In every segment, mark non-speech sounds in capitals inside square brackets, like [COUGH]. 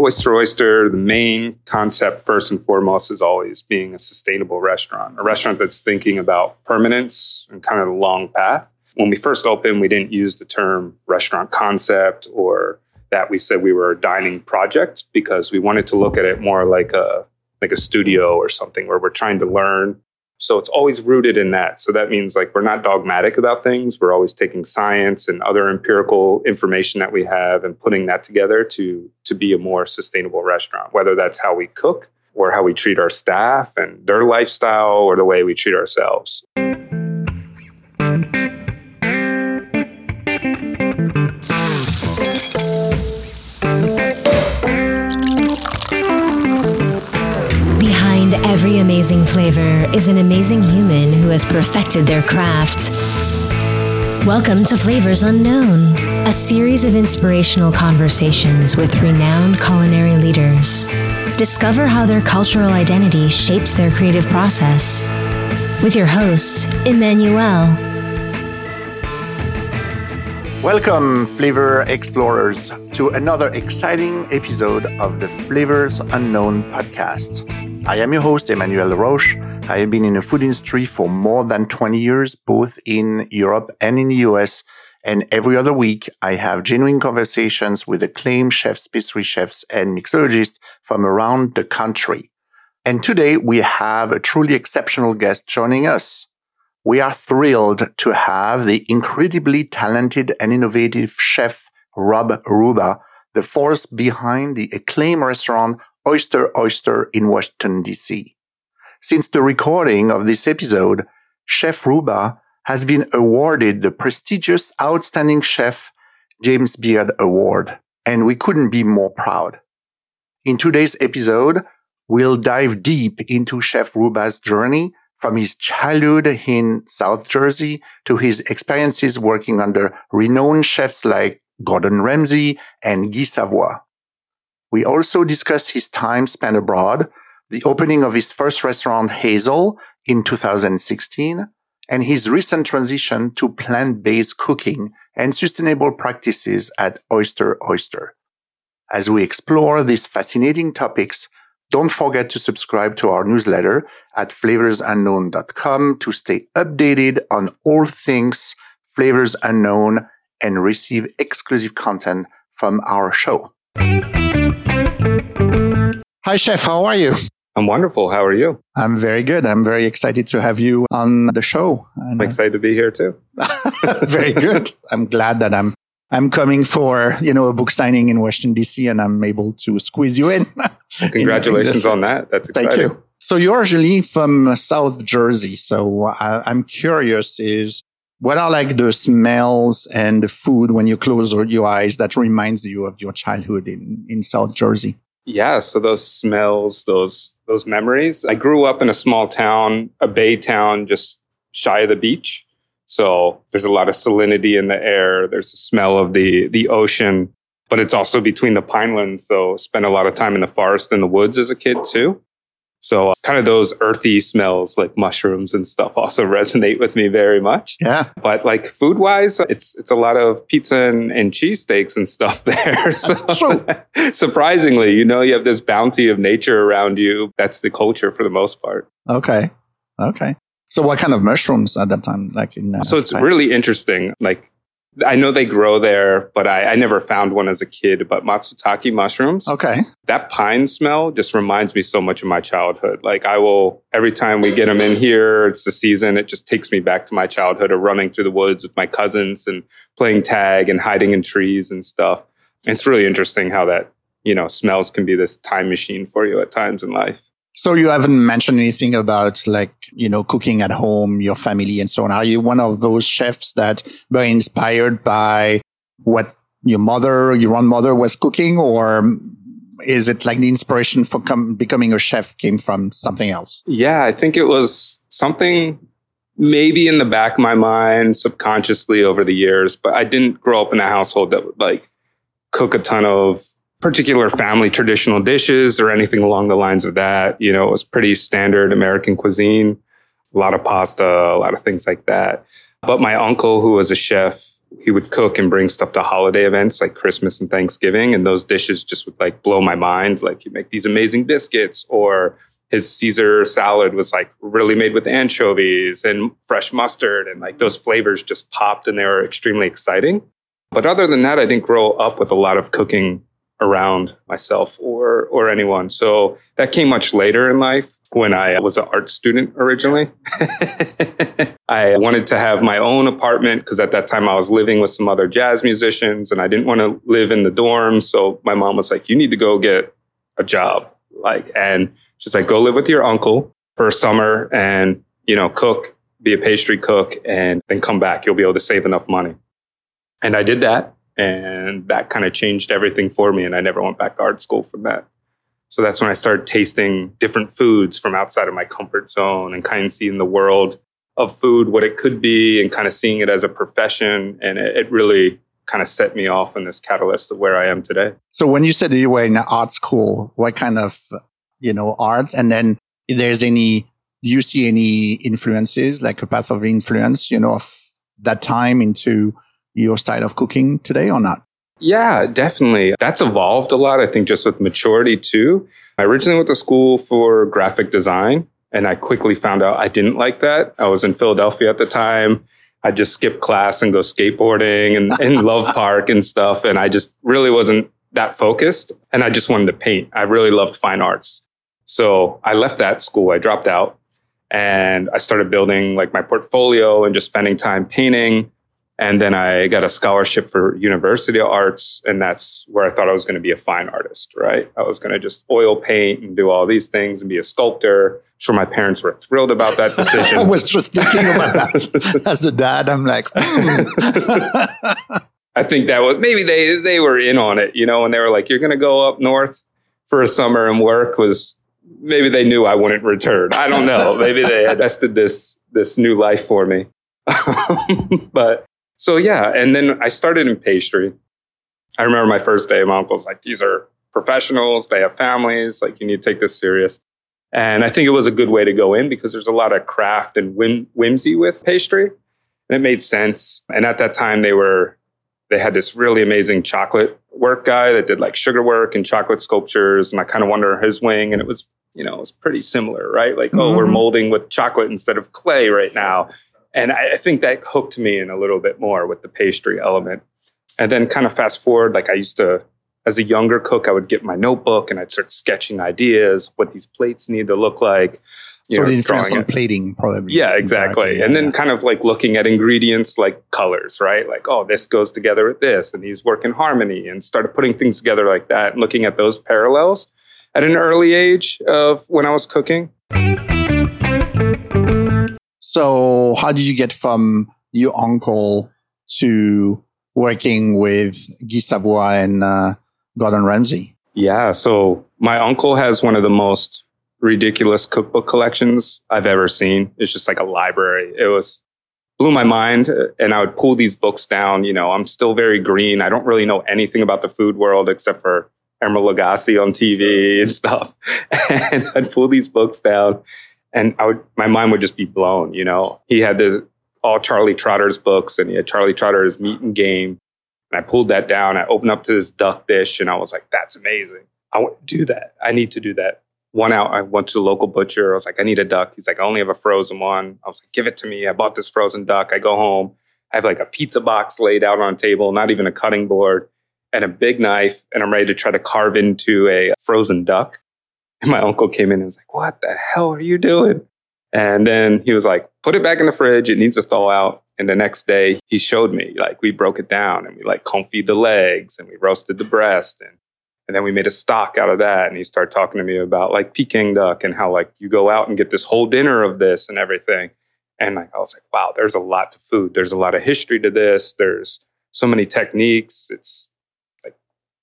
Oyster Oyster, the main concept, first and foremost, is always being a sustainable restaurant, a restaurant that's thinking about permanence and kind of the long path. When we first opened, we didn't use the term restaurant concept or that we said we were a dining project because we wanted to look at it more like a like a studio or something where we're trying to learn so it's always rooted in that. So that means like we're not dogmatic about things. We're always taking science and other empirical information that we have and putting that together to to be a more sustainable restaurant, whether that's how we cook or how we treat our staff and their lifestyle or the way we treat ourselves. Amazing flavor is an amazing human who has perfected their craft. Welcome to Flavors Unknown, a series of inspirational conversations with renowned culinary leaders. Discover how their cultural identity shapes their creative process. With your host, Emmanuel. Welcome, flavor explorers, to another exciting episode of the Flavors Unknown podcast. I am your host, Emmanuel Roche. I have been in the food industry for more than 20 years, both in Europe and in the US. And every other week, I have genuine conversations with acclaimed chefs, pastry chefs, and mixologists from around the country. And today we have a truly exceptional guest joining us. We are thrilled to have the incredibly talented and innovative chef Rob Rubba, the force behind the acclaimed restaurant Oyster Oyster in Washington, D.C. Since the recording of this episode, Chef Rubba has been awarded the prestigious Outstanding Chef James Beard Award, and we couldn't be more proud. In today's episode, we'll dive deep into Chef Rubba's journey from his childhood in South Jersey to his experiences working under renowned chefs like Gordon Ramsay and Guy Savoy. We also discuss his time spent abroad, the opening of his first restaurant, Hazel, in 2016, and his recent transition to plant-based cooking and sustainable practices at Oyster Oyster. As we explore these fascinating topics, don't forget to subscribe to our newsletter at flavorsunknown.com to stay updated on all things Flavors Unknown and receive exclusive content from our show. Hi, Chef. How are you? I'm wonderful. How are you? I'm very good. I'm very excited to have you on the show. And I'm uh, excited to be here too. [LAUGHS] very good. I'm glad that I'm I'm coming for you know a book signing in Washington D.C. and I'm able to squeeze you in. [LAUGHS] Congratulations in on that. That's exciting. Thank you. So you're originally from South Jersey. So I, I'm curious is what are like the smells and the food when you close your eyes that reminds you of your childhood in, in South Jersey? Yeah, so those smells, those those memories. I grew up in a small town, a bay town just shy of the beach. So there's a lot of salinity in the air. There's the smell of the the ocean, but it's also between the pinelands. So spent a lot of time in the forest and the woods as a kid too. So uh, kind of those earthy smells like mushrooms and stuff [LAUGHS] also resonate with me very much. Yeah. But like food wise, it's it's a lot of pizza and, and cheesesteaks and stuff [LAUGHS] there. so [LAUGHS] surprisingly, you know, you have this bounty of nature around you. That's the culture for the most part. Okay. Okay. So what kind of mushrooms at that time? Like in uh, So it's really interesting. Like I know they grow there, but I, I, never found one as a kid. But matsutake mushrooms. Okay. That pine smell just reminds me so much of my childhood. Like I will, every time we get them in here, it's the season. It just takes me back to my childhood of running through the woods with my cousins and playing tag and hiding in trees and stuff. It's really interesting how that, you know, smells can be this time machine for you at times in life. So you haven't mentioned anything about like, you know, cooking at home, your family and so on. Are you one of those chefs that were inspired by what your mother, your own mother was cooking or is it like the inspiration for com- becoming a chef came from something else? Yeah, I think it was something maybe in the back of my mind subconsciously over the years, but I didn't grow up in a household that would like cook a ton of particular family traditional dishes or anything along the lines of that. You know, it was pretty standard American cuisine, a lot of pasta, a lot of things like that. But my uncle, who was a chef, he would cook and bring stuff to holiday events like Christmas and Thanksgiving. And those dishes just would like blow my mind. Like he'd make these amazing biscuits or his Caesar salad was like really made with anchovies and fresh mustard. And like those flavors just popped and they were extremely exciting. But other than that, I didn't grow up with a lot of cooking around myself or or anyone. So that came much later in life when I was an art student originally. [LAUGHS] I wanted to have my own apartment because at that time I was living with some other jazz musicians and I didn't want to live in the dorms. So my mom was like, "You need to go get a job." Like and she's like, "Go live with your uncle for a summer and, you know, cook, be a pastry cook and then come back. You'll be able to save enough money." And I did that and that kind of changed everything for me. And I never went back to art school from that. So that's when I started tasting different foods from outside of my comfort zone and kind of seeing the world of food, what it could be, and kind of seeing it as a profession. And it, it really kind of set me off in this catalyst of where I am today. So when you said that you were in art school, what kind of, you know, art? And then if there's any, do you see any influences, like a path of influence, you know, of that time into your style of cooking today or not? Yeah, definitely. That's evolved a lot, I think, just with maturity too. I originally went to school for graphic design, and I quickly found out I didn't like that. I was in Philadelphia at the time. I just skip class and go skateboarding and in [LAUGHS] Love Park and stuff. And I just really wasn't that focused. And I just wanted to paint. I really loved fine arts. So I left that school. I dropped out and I started building like my portfolio and just spending time painting and then I got a scholarship for University of Arts, and that's where I thought I was going to be a fine artist, right? I was going to just oil paint and do all these things and be a sculptor. I'm sure my parents were thrilled about that decision. [LAUGHS] I was just thinking about that. [LAUGHS] As a dad, I'm like, mm. [LAUGHS] I think that was maybe they they were in on it, you know, and they were like, "You're going to go up north for a summer and work." Was maybe they knew I wouldn't return. I don't know. maybe they invested this this new life for me. but so yeah, and then I started in pastry. I remember my first day. My uncle's like, "These are professionals. They have families. Like, you need to take this serious." And I think it was a good way to go in because there's a lot of craft and whim- whimsy with pastry, and it made sense. And at that time, they were they had this really amazing chocolate work guy that did like sugar work and chocolate sculptures, and I kind of wonder his wing, and it was you know it was pretty similar, right? Like, mm-hmm. oh, we're mm-hmm. molding with chocolate instead of clay right now and I, think that hooked me in a little bit more with the pastry element. And then kind of fast forward, like I used to, as a younger cook, I would get my notebook and I'd start sketching ideas, what these plates need to look like. so know, the influence on plating, probably. Yeah, exactly. Yeah, and then yeah. kind of like looking at ingredients like colors, right? Like, oh, this goes together with this, and these work in harmony, and started putting things together like that, and looking at those parallels at an early age of when I was cooking. So, how did you get from your uncle to working with Guy Savoy and uh, Gordon Ramsay? Yeah. So, my uncle has one of the most ridiculous cookbook collections I've ever seen. It's just like a library. It was blew my mind and I would pull these books down. You know, I'm still very green. I don't really know anything about the food world except for Emeril Lagasse on TV and [LAUGHS] stuff. And I'd pull these books down and I would my mind would just be blown. You know, he had the all Charlie Trotter's books, and he had Charlie Trotter's Meat and Game. And I pulled that down. I opened up to this duck dish, and I was like, "That's amazing! I want to do that. I need to do that." One out, I went to the local butcher. I was like, "I need a duck." He's like, "I only have a frozen one." I was like, "Give it to me." I bought this frozen duck. I go home. I have like a pizza box laid out on a table, not even a cutting board, and a big knife, and I'm ready to try to carve into a frozen duck. And my uncle came in and was like, What the hell are you doing? And then he was like, Put it back in the fridge. It needs to thaw out. And the next day, he showed me, like, we broke it down and we like confit the legs and we roasted the breast. And, and then we made a stock out of that. And he started talking to me about like Peking duck and how, like, you go out and get this whole dinner of this and everything. And like, I was like, wow, there's a lot to food. There's a lot of history to this. There's so many techniques. It's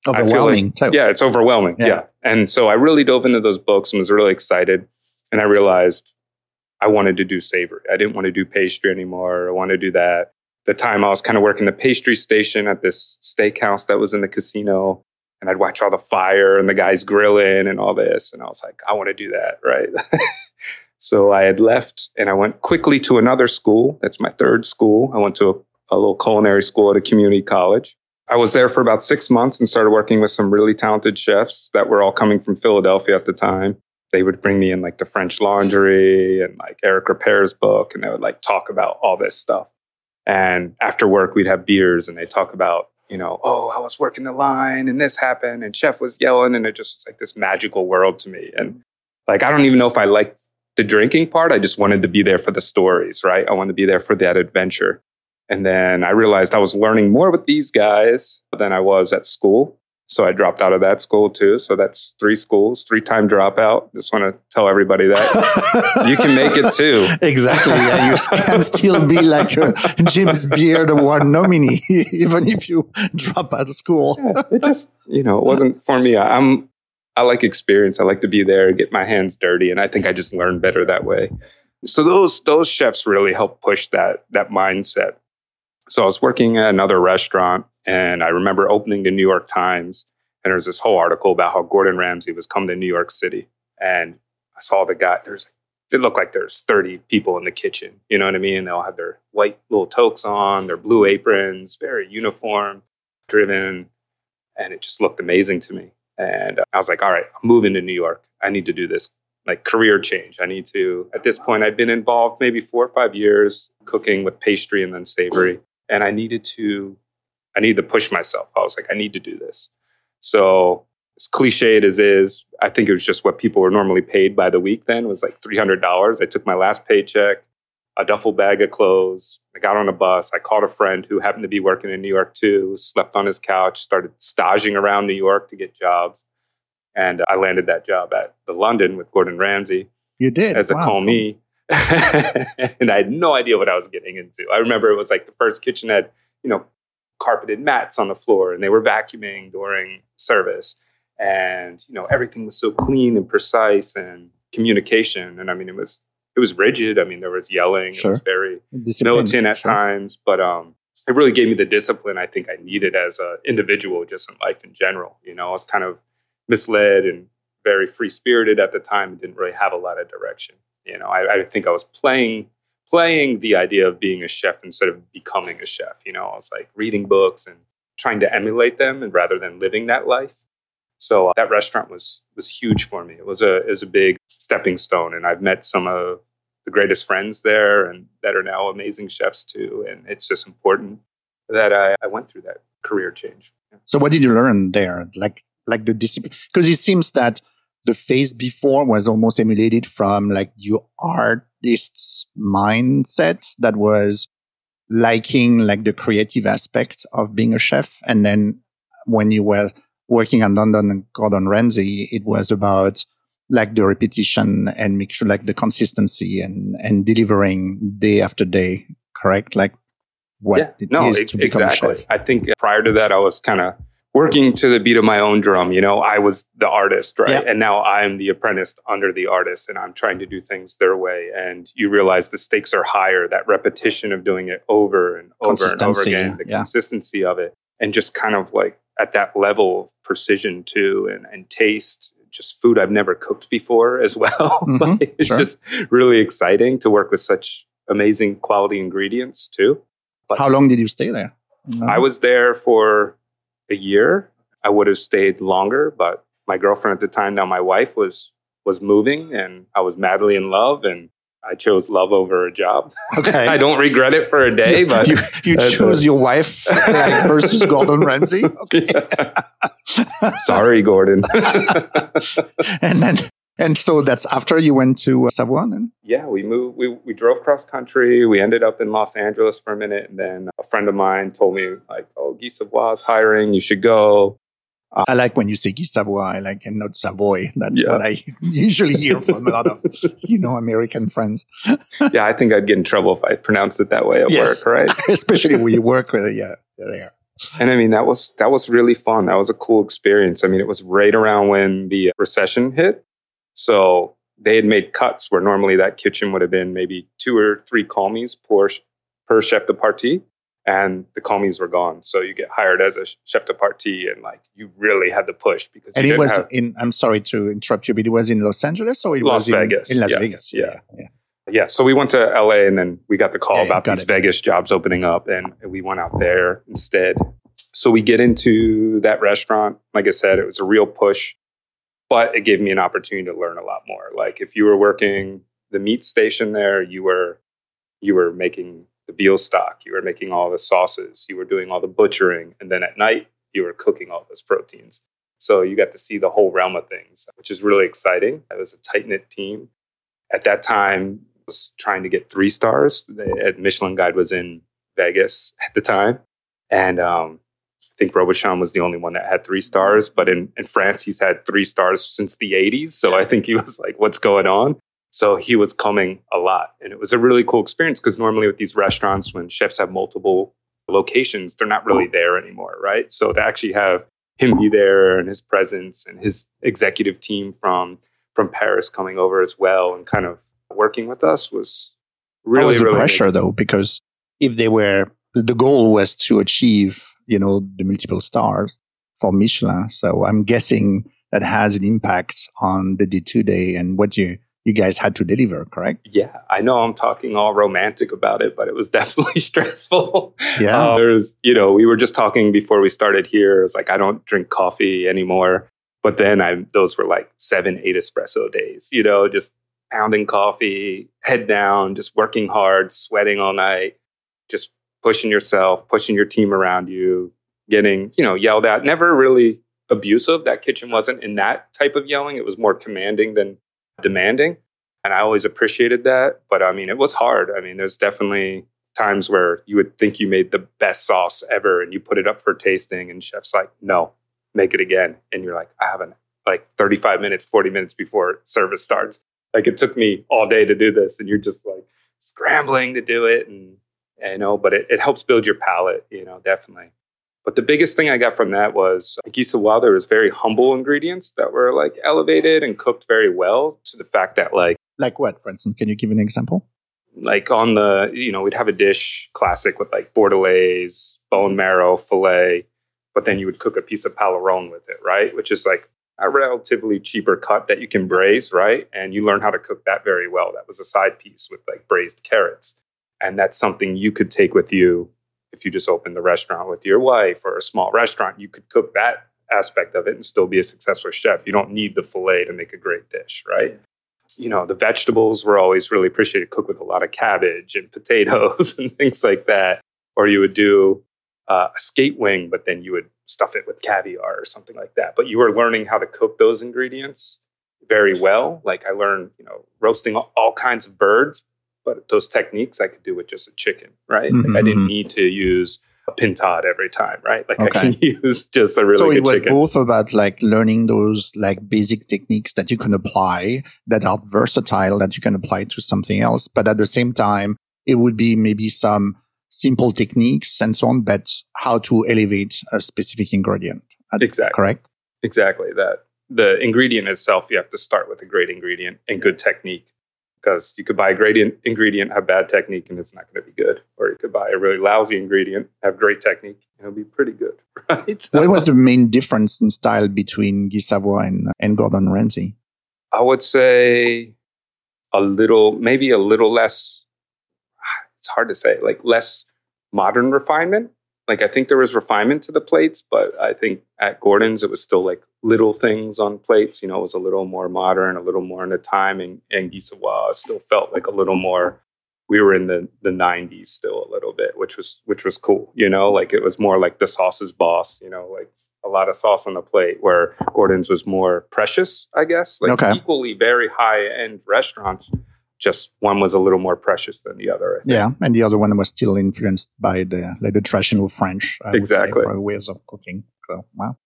overwhelming like, yeah it's overwhelming yeah. yeah. and so i really dove into those books and was really excited. And i realized i wanted to do savory i didn't want to do pastry anymore. I wanted to do that. The time i was kind of working the pastry station at this steakhouse that was in the casino and i'd watch all the fire and the guys grilling and all this and i was like i want to do that right? [LAUGHS] So i had left and i went quickly to another school. That's my third school. I went to a a little culinary school at a community college. I was there for about six months and started working with some really talented chefs that were all coming from Philadelphia at the time. They would bring me in like the French Laundry and like Eric Ripert's book, and they would like talk about all this stuff. And after work, we'd have beers and they talk about, you know, oh, I was working the line and this happened and chef was yelling. And it just was like this magical world to me. And like, I don't even know if I liked the drinking part. I just wanted to be there for the stories, right? I wanted to be there for that adventure. And then I realized I was learning more with these guys than I was at school. So I dropped out of that school too. So that's three schools, three time dropout. Just want to tell everybody that [LAUGHS] you can make it too. Exactly. Yeah, you [LAUGHS] can still be like a James Beard Award nominee, [LAUGHS] even if you drop out of school. Yeah, it just, you know, it wasn't for me. I'm, I like experience. I like to be there, get my hands dirty. And I think I just learned better that way. So those, those chefs really helped push that, that mindset. So I was working at another restaurant and I remember opening the New York Times, and there was this whole article about how Gordon Ramsay was coming to New York City. And I saw the guy, there's it looked like there's 30 people in the kitchen. You know what I mean? They all had their white little toques on, their blue aprons, very uniform, driven. And it just looked amazing to me. And I was like, all right, I'm moving to New York. I need to do this like career change. I need to, at this point, I'd been involved maybe four or five years cooking with pastry and then savory. And I needed to I needed to push myself. I was like, I need to do this. So as cliched as is, I think it was just what people were normally paid by the week then was like $300. I took my last paycheck, a duffel bag of clothes. I got on a bus. I called a friend who happened to be working in New York too, slept on his couch, started staging around New York to get jobs. And I landed that job at the London with Gordon Ramsay. You did? As a wow. [LAUGHS] and I had no idea what I was getting into. I remember it was like the first kitchen had, you know, carpeted mats on the floor and they were vacuuming during service. And you know everything was so clean and precise and communication. And i mean it was it was rigid. I mean there was yelling. Sure. it was very militant at sure. times. But um it really gave me the discipline i think i needed as an individual just in life in general. You know i was kind of misled and very free spirited at the time. And didn't really have a lot of direction you know I, I think i was playing playing the idea of being a chef instead of becoming a chef. You know, I was like reading books and trying to emulate them, and rather than living that life. So uh, that restaurant was was huge for me. It was a it was a big stepping stone, and I've met some of the greatest friends there, and that are now amazing chefs too. And it's just important that I, I went through that career change. So, what did you learn there? Like like the discipline, because it seems that the phase before was almost emulated from like your artist's mindset that was liking like the creative aspect of being a chef. And then when you were working on London and Gordon Ramsay, it was about like the repetition and make sure like the consistency and, and delivering day after day. Correct? Like what yeah, it no, is to become exactly. a chef. I think prior to that, I was kind of working to the beat of my own drum. You know, I was the artist, right? And now I'm the apprentice under the artist and I'm trying to do things their way. And you realize the stakes are higher, that repetition of doing it over and over and over again, the yeah. consistency of it. And just kind of like at that level of precision too and, and taste, just food I've never cooked before as [LAUGHS] well. Mm-hmm, like, it's sure. just really exciting to work with such amazing quality ingredients too. But How long did you stay there? No. I was there for a year. I would have stayed longer, but my girlfriend at the time, now my wife, was was moving, and I was madly in love, and I chose love over a job. Okay, [LAUGHS] I don't regret it for a day, but you, you choose a, your wife [LAUGHS] versus Gordon Ramsay. Okay, [LAUGHS] sorry, Gordon. and then and so that's after you went to uh, Savoie then? Yeah, we moved, we, we drove cross country. We ended up in Los Angeles for a minute. And then a friend of mine told me, like, oh, Guy Savoie is hiring. You should go. Uh, I like when you say Guy Savoie, I like, and not Savoy. That's yeah. what I [LAUGHS] usually hear from a lot of, you know, American friends. [LAUGHS] yeah, I think I'd get in trouble if I pronounced it that way at yes. work, right? [LAUGHS] Especially when you work with, yeah, there. And I mean, that was, that was really fun. That was a cool experience. I mean, it was right around when the recession hit. So they had made cuts where normally that kitchen would have been maybe two or three commis per, per chef de partie. And the commis were gone. So you get hired as a chef de partie and like you really had to push because And it was have, in, I'm sorry to interrupt you, but it was in Los Angeles or it Las was Vegas. In, in Las yeah. Vegas. Yeah. yeah. yeah. Yeah, so we went to LA and then we got the call Yeah, about these it. Vegas jobs opening up and we went out there instead. So we get into that restaurant. Like I said, it was a real push, but it gave me an opportunity to learn a lot more. Like if you were working the meat station there, you were you were making the veal stock, you were making all the sauces, you were doing all the butchering, and then at night you were cooking all those proteins. So you got to see the whole realm of things, which is really exciting. It was a tight knit team. At that time, I was trying to get three stars. The Michelin Guide was in Vegas at the time, and um, think Robuchon was the only one that had three stars. But in, in France, he's had three stars since the 80s. So I think he was like, "What's going on?" So he was coming a lot, and it was a really cool experience because normally with these restaurants, when chefs have multiple locations, they're not really there anymore, right? So to actually have him be there and his presence and his executive team from from Paris coming over as well and kind of working with us was really How was the really pressure amazing. though? Because if they were, the goal was to achieve, you know, the multiple stars for Michelin. So I'm guessing that has an impact on the day to day and what you, you guys had to deliver, correct? Yeah, I know I'm talking all romantic about it, but it was [LAUGHS] definitely stressful. Yeah. Uh, there's, you know, we were just talking before we started here. It's like I don't drink coffee anymore, but then I those were like seven, eight espresso days. You know, just pounding coffee, head down, just working hard, sweating all night, just pushing yourself, pushing your team around you, getting you know yelled at. Never really abusive. That kitchen wasn't in that type of yelling. It was more commanding than demanding. And I always appreciated that. But I mean, it was hard. I mean, there's definitely times where you would think you made the best sauce ever and you put it up for tasting, and chef's like, no, make it again. And you're like, I haven't, like 35 minutes, 40 minutes before service starts. Like it took me all day to do this. And you're just like scrambling to do it. And, you know, but it, it helps build your palate, you know, definitely. But the biggest thing I got from that was Guy Savoy, there was very humble ingredients that were like elevated and cooked very well to the fact that like Like what, for instance? Can you give an example? like on the you know we'd have a dish classic with like bordelaise, bone marrow, fillet, but then you would cook a piece of paleron with it, right? Which is like a relatively cheaper cut that you can braise, right? And you learn how to cook that very well. That was a side piece with like braised carrots, and that's something you could take with you if you just opened the restaurant with your wife or a small restaurant. You could cook that aspect of it and still be a successful chef. You don't need the fillet to make a great dish, right? you know, the vegetables were always really appreciated, cooked with a lot of cabbage and [LAUGHS] potatoes and things like that. Or you would do uh, a skate wing, but then you would stuff it with caviar or something like that. But you were learning how to cook those ingredients very well. Like I learned, you know, roasting all kinds of birds, but those techniques I could do with just a chicken, right? Like I didn't Mhm. need to use a pintade every time, right? Like I can [LAUGHS] use just a really so good it was chicken. both about like learning those like basic techniques that you can apply that are versatile that you can apply to something else but at the same time it would be maybe some simple techniques and so on but how to elevate a specific ingredient Exactly. correct Exactly that. The ingredient itself, you have to start with a great ingredient and good technique. Because you could buy a great in- ingredient, have bad technique, and it's not going to be good. Or you could buy a really lousy ingredient, have great technique, and it'll be pretty good, [LAUGHS] right? what was the main difference in style between Guy Savoy and, and Gordon Ramsay I would say a little, maybe a little less. [SIGHS] It's hard to say, like less modern refinement. Like I think there was refinement to the plates, but I think at Gordon's it was still like little things on plates. You know, it was a little more modern, a little more in the time, and and Guy Savoy still felt like a little more. We were in the the '90s still a little bit, which was which was cool. You know, like it was more like the sauce's boss. You know, like a lot of sauce on the plate, where Gordon's was more precious, I guess. Like Okay. equally very high end restaurants. Just one was a little more precious than the other. I think. yeah and the other one was still influenced by the like the traditional french I would say, Exactly. ways of cooking so wow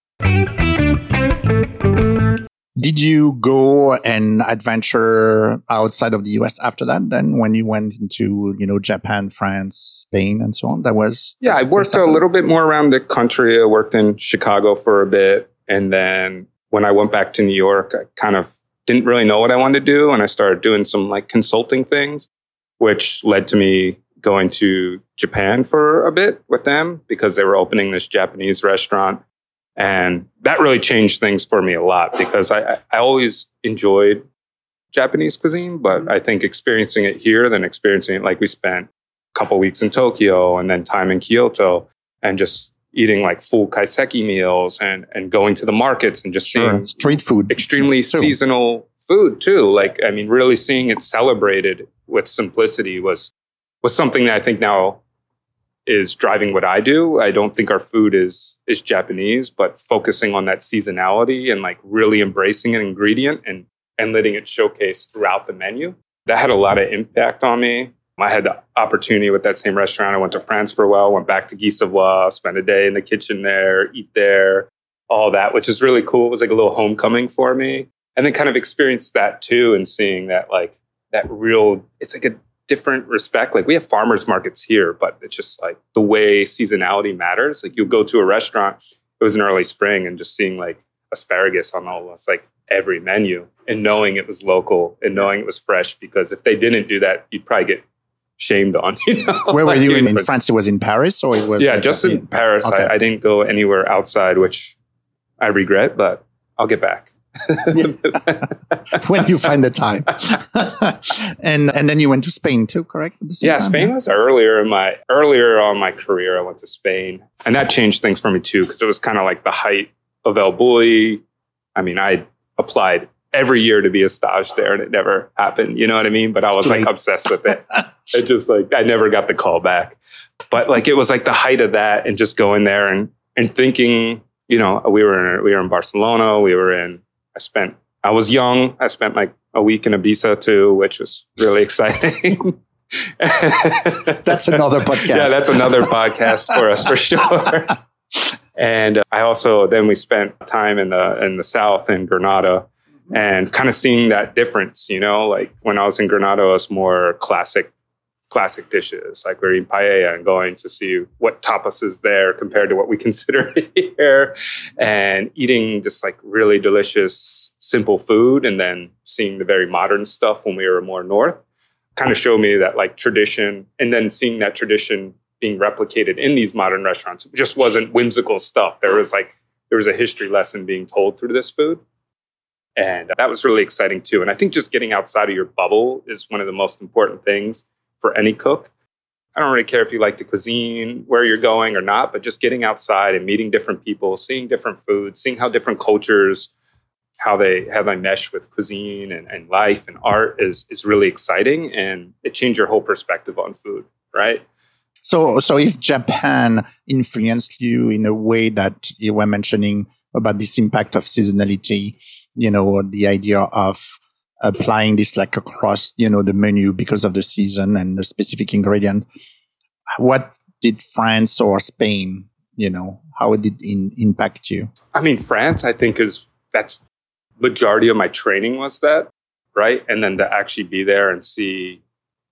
Did you go and adventure outside of the US after that? Then when you went into, you know, Japan, France, Spain, and so on? That was Yeah, I worked a little bit more around the country. I worked in Chicago for a bit. And then when I went back to New York, I kind of didn't really know what I wanted to do. And I started doing some like consulting things, which led to me going to Japan for a bit with them because they were opening this Japanese restaurant. And that really changed things for me a lot because I, I always enjoyed Japanese cuisine, but mm-hmm. I think experiencing it here, than experiencing it like we spent a couple weeks in Tokyo and then time in Kyoto and just eating like full kaiseki meals and and going to the markets and just Sure. seeing Street food. extremely seasonal food too. Like I mean, really seeing it celebrated with simplicity was was something that I think now is driving what I do. I don't think our food is is Japanese, but focusing on that seasonality and like really embracing an ingredient and and letting it showcase throughout the menu. That had a lot of impact on me. I had the opportunity with that same restaurant. I went to France for a while, went back to Guy Savoy, spent a day in the kitchen there, eat there, all that, which is really cool. It was like a little homecoming for me. And then kind of experienced that too and seeing that like that real, it's like a different respect. Like we have farmers markets here, but it's just like the way seasonality matters. Like you go to a restaurant, it was in early spring and just seeing like asparagus on almost like every menu and knowing it was local and knowing it was fresh because if they didn't do that, you'd probably get shamed on. [LAUGHS] You know? Where were you in, in France? It was in Paris or it was? yeah, like- just in Paris. Okay. I, I didn't go anywhere outside, which I regret, but I'll get back. [LAUGHS] when you find the time. [LAUGHS] and and then you went to Spain too, correct? At the same yeah, time? Spain was earlier in my earlier on my career. I went to Spain, and that changed things for me too because it was kind of like the height of El Bulli. I mean, I applied every year to be a stage there, and it never happened. You know what I mean? But I was like obsessed with it. [LAUGHS] it just like I never got the call back. But like it was like the height of that, and just going there and and thinking. You know, we were in, we were in Barcelona. We were in. I spent. I was young. I spent like a week in Ibiza too, which was really [LAUGHS] exciting. [LAUGHS] That's another podcast. Yeah, that's another podcast for us for sure. And I also then we spent time in the in the south in Granada and kind of seeing that difference, you know, like when I was in Granada it was more classic classic dishes. Like we're eating paella and going to see what tapas is there compared to what we [LAUGHS] consider here and eating just like really delicious simple food and then seeing the very modern stuff when we were more north kind of showed me that like tradition and then seeing that tradition being replicated in these modern restaurants it just wasn't whimsical stuff there was like there was a history lesson being told through this food and that was really exciting too. And i think just getting outside of your bubble is one of the most important things for any cook. I don't really care if you like the cuisine where you're going or not but just getting outside and meeting different people seeing different foods seeing how different cultures how they how they mesh with cuisine and, and life and art is is really exciting and it changed your whole perspective on food right? So, so if Japan influenced you in a way that you were mentioning about this impact of seasonality, you know, the idea of applying this like across, you know, the menu because of the season and the specific ingredient, what did France or Spain, you know, how did it impact you? I mean, France, I think is that's majority of my training was that, right? And then to actually be there and see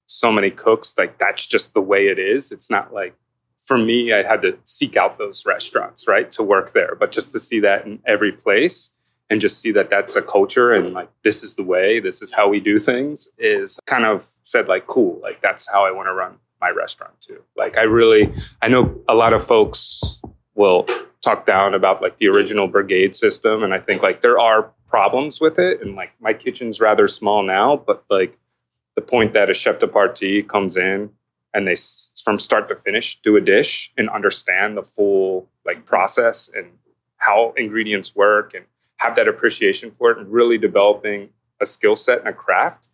so many cooks, like that's just the way it is. It's not like for me, I had to seek out those restaurants, right, to work there, but just to see that in every place and just see that that's a culture and like this is the way, this is how we do things is kind of said like cool, like that's how I want to run my restaurant too. Like I really, I know a lot of folks will talk down about like the original brigade system and i think like there are problems with it and like my kitchen's rather small now but like the point that a chef de partie comes in and they from start to finish do a dish and understand the full like process and how ingredients work and have that appreciation for it and really developing a skill set and a craft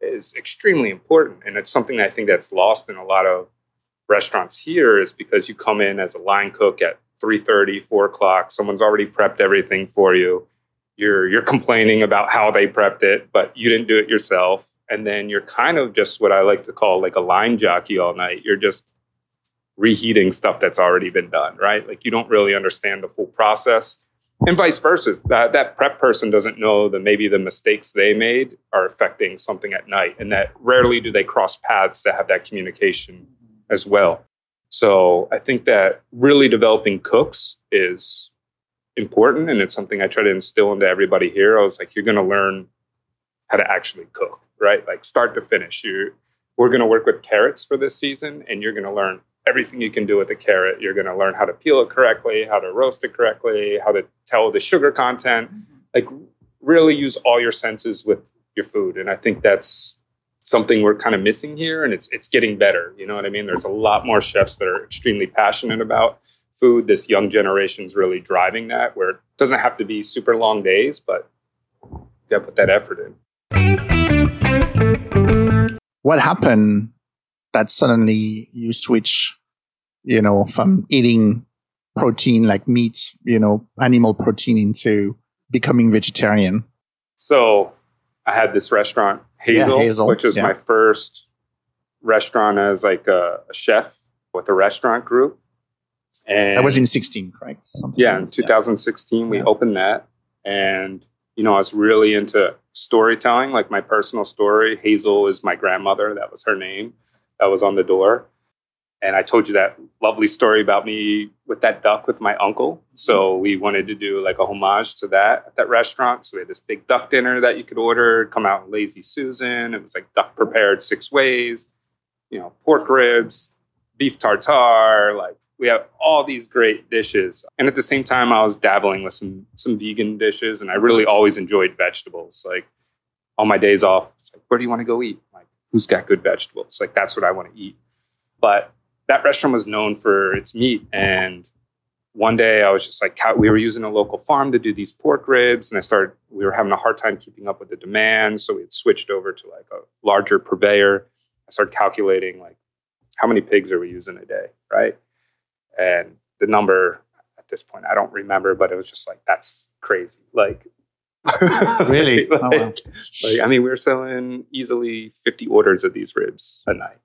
is extremely important. And it's something that i think that's lost in a lot of restaurants here is because you come in as a line cook at 3.30 4 o'clock someone's already prepped everything for you. You're you're complaining about how they prepped it but you didn't do it yourself. And then you're kind of just what i like to call like a line jockey all night. You're just reheating stuff that's already been done right? Like you don't really understand the full process and vice versa that, that prep person doesn't know that maybe the mistakes they made are affecting something at night and that rarely do they cross paths to have that communication as well. So i think that really developing cooks is important and it's something i try to instill into everybody here. I was like you're going to learn how to actually cook right? Like start to finish. You we're going to work with carrots for this season and you're going to learn everything you can do with a carrot you're going to learn how to peel it correctly how to roast it correctly how to tell the sugar content mm-hmm. like really use all your senses with your food. And I think that's something we're kind of missing here and it's it's getting better. You know what I mean? There's a lot more chefs that are extremely passionate about food. This young generation is really driving that where it doesn't have to be super long days, but you gotta put that effort in. What happened that suddenly you switch, you know, from eating protein like meat, you know, animal protein into becoming vegetarian? So I had this restaurant, Hazel, Yeah, Hazel, which was yeah. my first restaurant as like a, a chef with a restaurant group. And That was in 16, correct? Something yeah, in this, 2016 we Yeah. opened that, and you know I was really into storytelling, like my personal story. Hazel is my grandmother; that was her name. That was on the door, and I told you that lovely story about me with that duck with my uncle. So mm-hmm. we wanted to do like a homage to that at that restaurant. So we had this big duck dinner that you could order, come out Lazy Susan. It was like duck prepared six ways, you know, pork mm-hmm. ribs, beef tartare, like we have all these great dishes. And at the same time, I was dabbling with some some vegan dishes, and I really always enjoyed vegetables. Like on my days off, it's like, where do you want to go eat? Like, who's got good vegetables? Like that's what I want to eat. But that restaurant was known for its meat, and one day I was just like, we were using a local farm to do these pork ribs, and I started. We were having a hard time keeping up with the demand, so we had switched over to like a larger purveyor. I started calculating like how many pigs are we using a day, right? And the number at this point, I don't remember, but it was just like, that's crazy. Like, [LAUGHS] Really? like, Oh, wow. like, I mean, we were selling easily 50 orders of these ribs a night.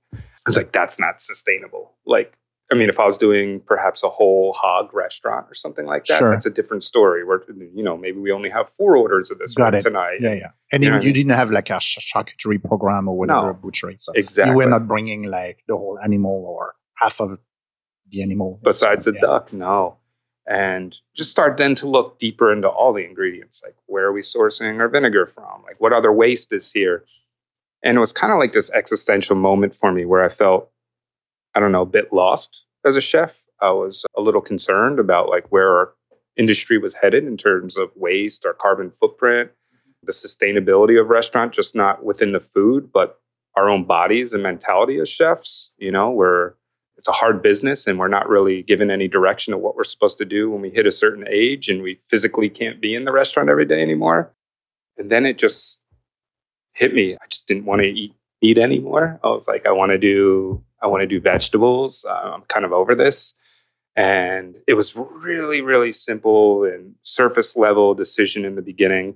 Was like, that's not sustainable. Like, I mean, if I was doing perhaps a whole hog restaurant or something like that, Sure. that's a different story. Where you know maybe we only have four orders of this Got it. tonight. Yeah, yeah. And You know you, I you mean? didn't have like a ch- charcuterie program or whatever, No. butchery. So Exactly. you were not bringing like the whole animal or half of the animal. besides So, the yeah. duck no and just start then to look deeper into all the ingredients like where are we sourcing our vinegar from like what other waste is here and it was kind of like this existential moment for me where i felt i don't know a bit lost as a chef i was a little concerned about like where our industry was headed in terms of waste our carbon footprint the sustainability of restaurant just not within the food but our own bodies and mentality as chefs you know where it's a hard business and we're not really given any direction of what we're supposed to do when we hit a certain age and we physically can't be in the restaurant every day anymore. And then it just hit me. I just didn't want to eat meat anymore. I was like, I want to do, I want to do vegetables. Uh, I'm kind of over this. And it was really, really simple and surface level decision in the beginning.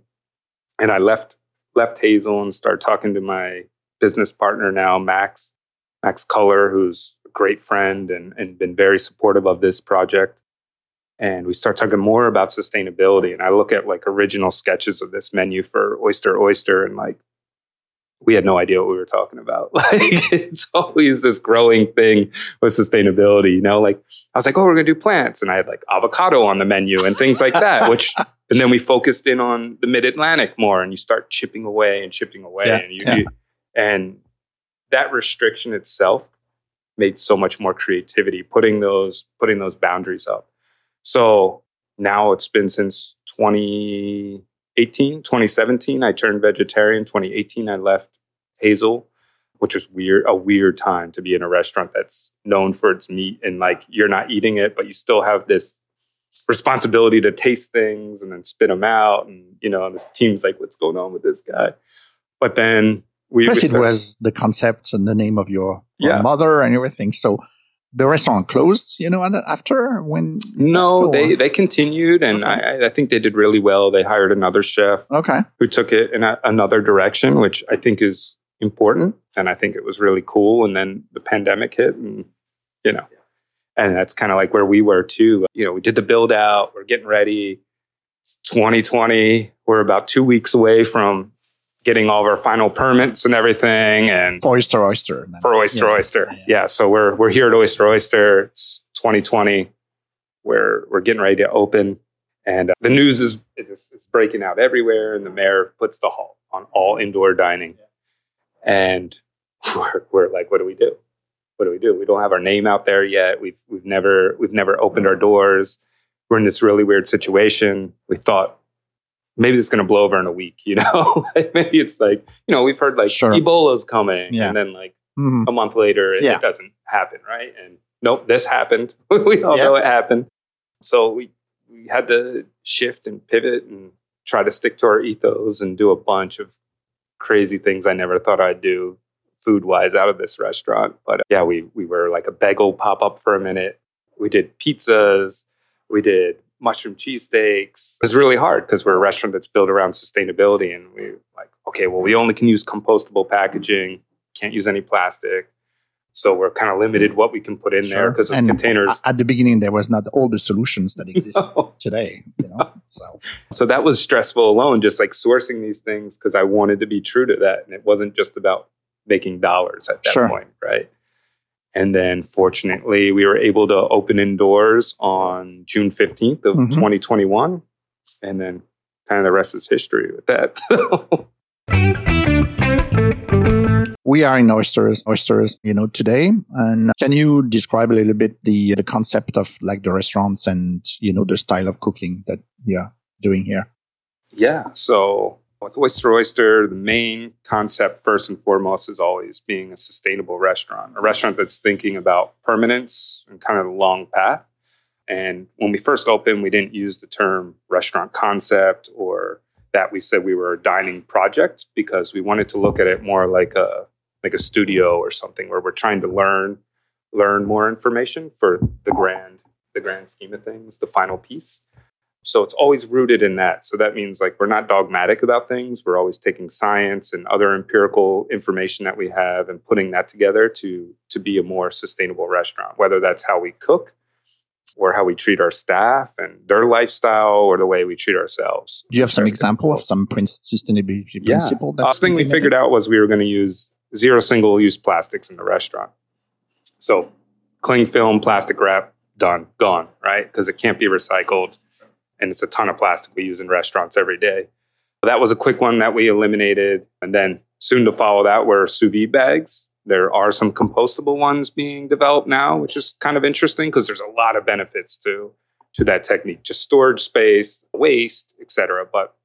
And I left left Hazel and started talking to my business partner now, Max, Max Kuller, who's a great friend and, and been very supportive of this project. And we start talking more about sustainability. And I look at like original sketches of this menu for Oyster Oyster and like we had no idea what we were talking about. [LAUGHS] Like it's always this growing thing with sustainability, you know, like I was like, oh, we're gonna do plants. And I had like avocado on the menu and things like that, [LAUGHS] which and then we focused in on the mid Atlantic more and you start chipping away and chipping away. Yeah, and you, yeah. you and that restriction itself made so much more creativity, putting those putting those boundaries up. So now it's been since 2018, 2017. I turned vegetarian. 2018, I left Hazel, which was weird, a weird time to be in a restaurant that's known for its meat and like you're not eating it, but you still have this responsibility to taste things and then spit them out. And, you know, this team's like, what's going on with this guy? But then we, Plus, we it was the concept and the name of your, your Yeah. mother and everything. So the restaurant closed, you know, and after when? No, they they continued, and Okay. I, I think they did really well. They hired another chef Okay. who took it in a, another direction, which I think is important, and I think it was really cool. And then the pandemic hit, and you know, and that's kind of like where we were too. You know, we did the build out, we're getting ready. It's 2020. We're about two weeks away from getting all of our final permits and everything, and For Oyster Oyster. for Oyster Yeah. Oyster. Yeah. Yeah. So we're we're here at Oyster Oyster. It's 2020. We're we're getting ready to open, and uh, the news is it's, it's breaking out everywhere. And the mayor puts the halt on all indoor dining, and [LAUGHS] we're, we're like, what do we do? What do we do? We don't have our name out there yet. We've we've never we've never opened our doors. We're in this really weird situation. We thought maybe it's going to blow over in a week, you know? [LAUGHS] maybe it's like, you know, we've heard like Sure. Ebola's coming. Yeah. And then like Mhm. a month later, it, Yeah. it doesn't happen, right? And nope, this happened. [LAUGHS] we all Yeah. know it happened. So we, we had to shift and pivot and try to stick to our ethos and do a bunch of crazy things I never thought I'd do food wise out of this restaurant. But yeah, we, we were like a bagel pop up for a minute. We did pizzas. We did mushroom cheesesteaks. Was really hard because we're a restaurant that's built around sustainability. And we like, okay, well, we only can use compostable packaging, can't use any plastic. So we're kind of limited what we can put in there because those And containers. At the beginning, there was not all the solutions that [LAUGHS] exist today. You know, so So that was stressful alone, just like sourcing these things because I wanted to be true to that. And it wasn't just about making dollars at that Sure. point, right? And then fortunately, we were able to open indoors on June 15th of Mhm. 2021. And then kind of the rest is history with that. [LAUGHS] we are in oysters, oysters, you know, today. And can you describe a little bit the the concept of like the restaurants and you know the style of cooking that are doing here? Yeah. So with Oyster Oyster, the main concept, first and foremost, is always being a sustainable restaurant, a restaurant that's thinking about permanence and kind of the long path. And when we first opened, we didn't use the term restaurant concept or that we said we were a dining project because we wanted to look at it more like a like a studio or something where we're trying to learn learn more information for the grand the grand scheme of things, the final piece. So it's always rooted in that. So that means like we're not dogmatic about things. We're always taking science and other empirical information that we have and putting that together to to be a more sustainable restaurant, whether that's how we cook or how we treat our staff and their lifestyle or the way we treat ourselves. Do you have some example of some sustainability Yeah. principle? The thing we figured out was we were going to use zero single use plastics in the restaurant. So cling film, plastic wrap, done, gone, right? Because it can't be recycled. And it's a ton of plastic we use in restaurants every day. That was a quick one that we eliminated. And then soon to follow that were sous vide bags. There are some compostable ones being developed now, which is kind of interesting because there's a lot of benefits to, to that technique. Just storage space, waste, etc. But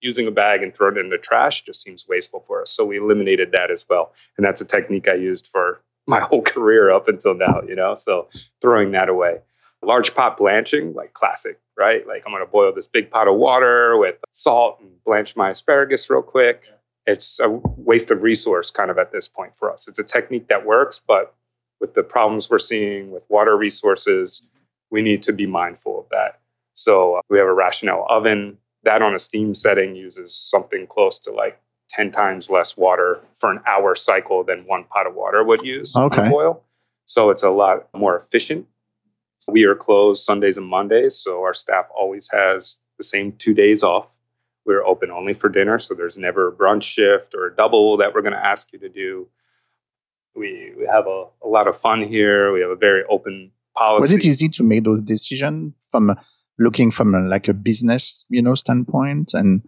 using a bag and throwing it in the trash just seems wasteful for us. So we eliminated that as well. And that's a technique I used for my whole [LAUGHS] career up until now, you know? So throwing that away. Large pot blanching, like classic, right? Like I'm going to boil this big pot of water with salt and blanch my asparagus real quick. It's a waste of resource kind of at this point for us. It's a technique that works, but with the problems we're seeing with water resources, we need to be mindful of that. So uh, we have a Rational oven that on a steam setting uses something close to like 10 times less water for an hour cycle than one pot of water would use Okay. boil. So it's a lot more efficient. We are closed Sundays and Mondays, so our staff always has the same two days off. We're open only for dinner, so there's never a brunch shift or a double that we're going to ask you to do. We, we have a, a lot of fun here. We have a very open policy. Was it easy to make those decisions from looking from a, like a business, you know, standpoint and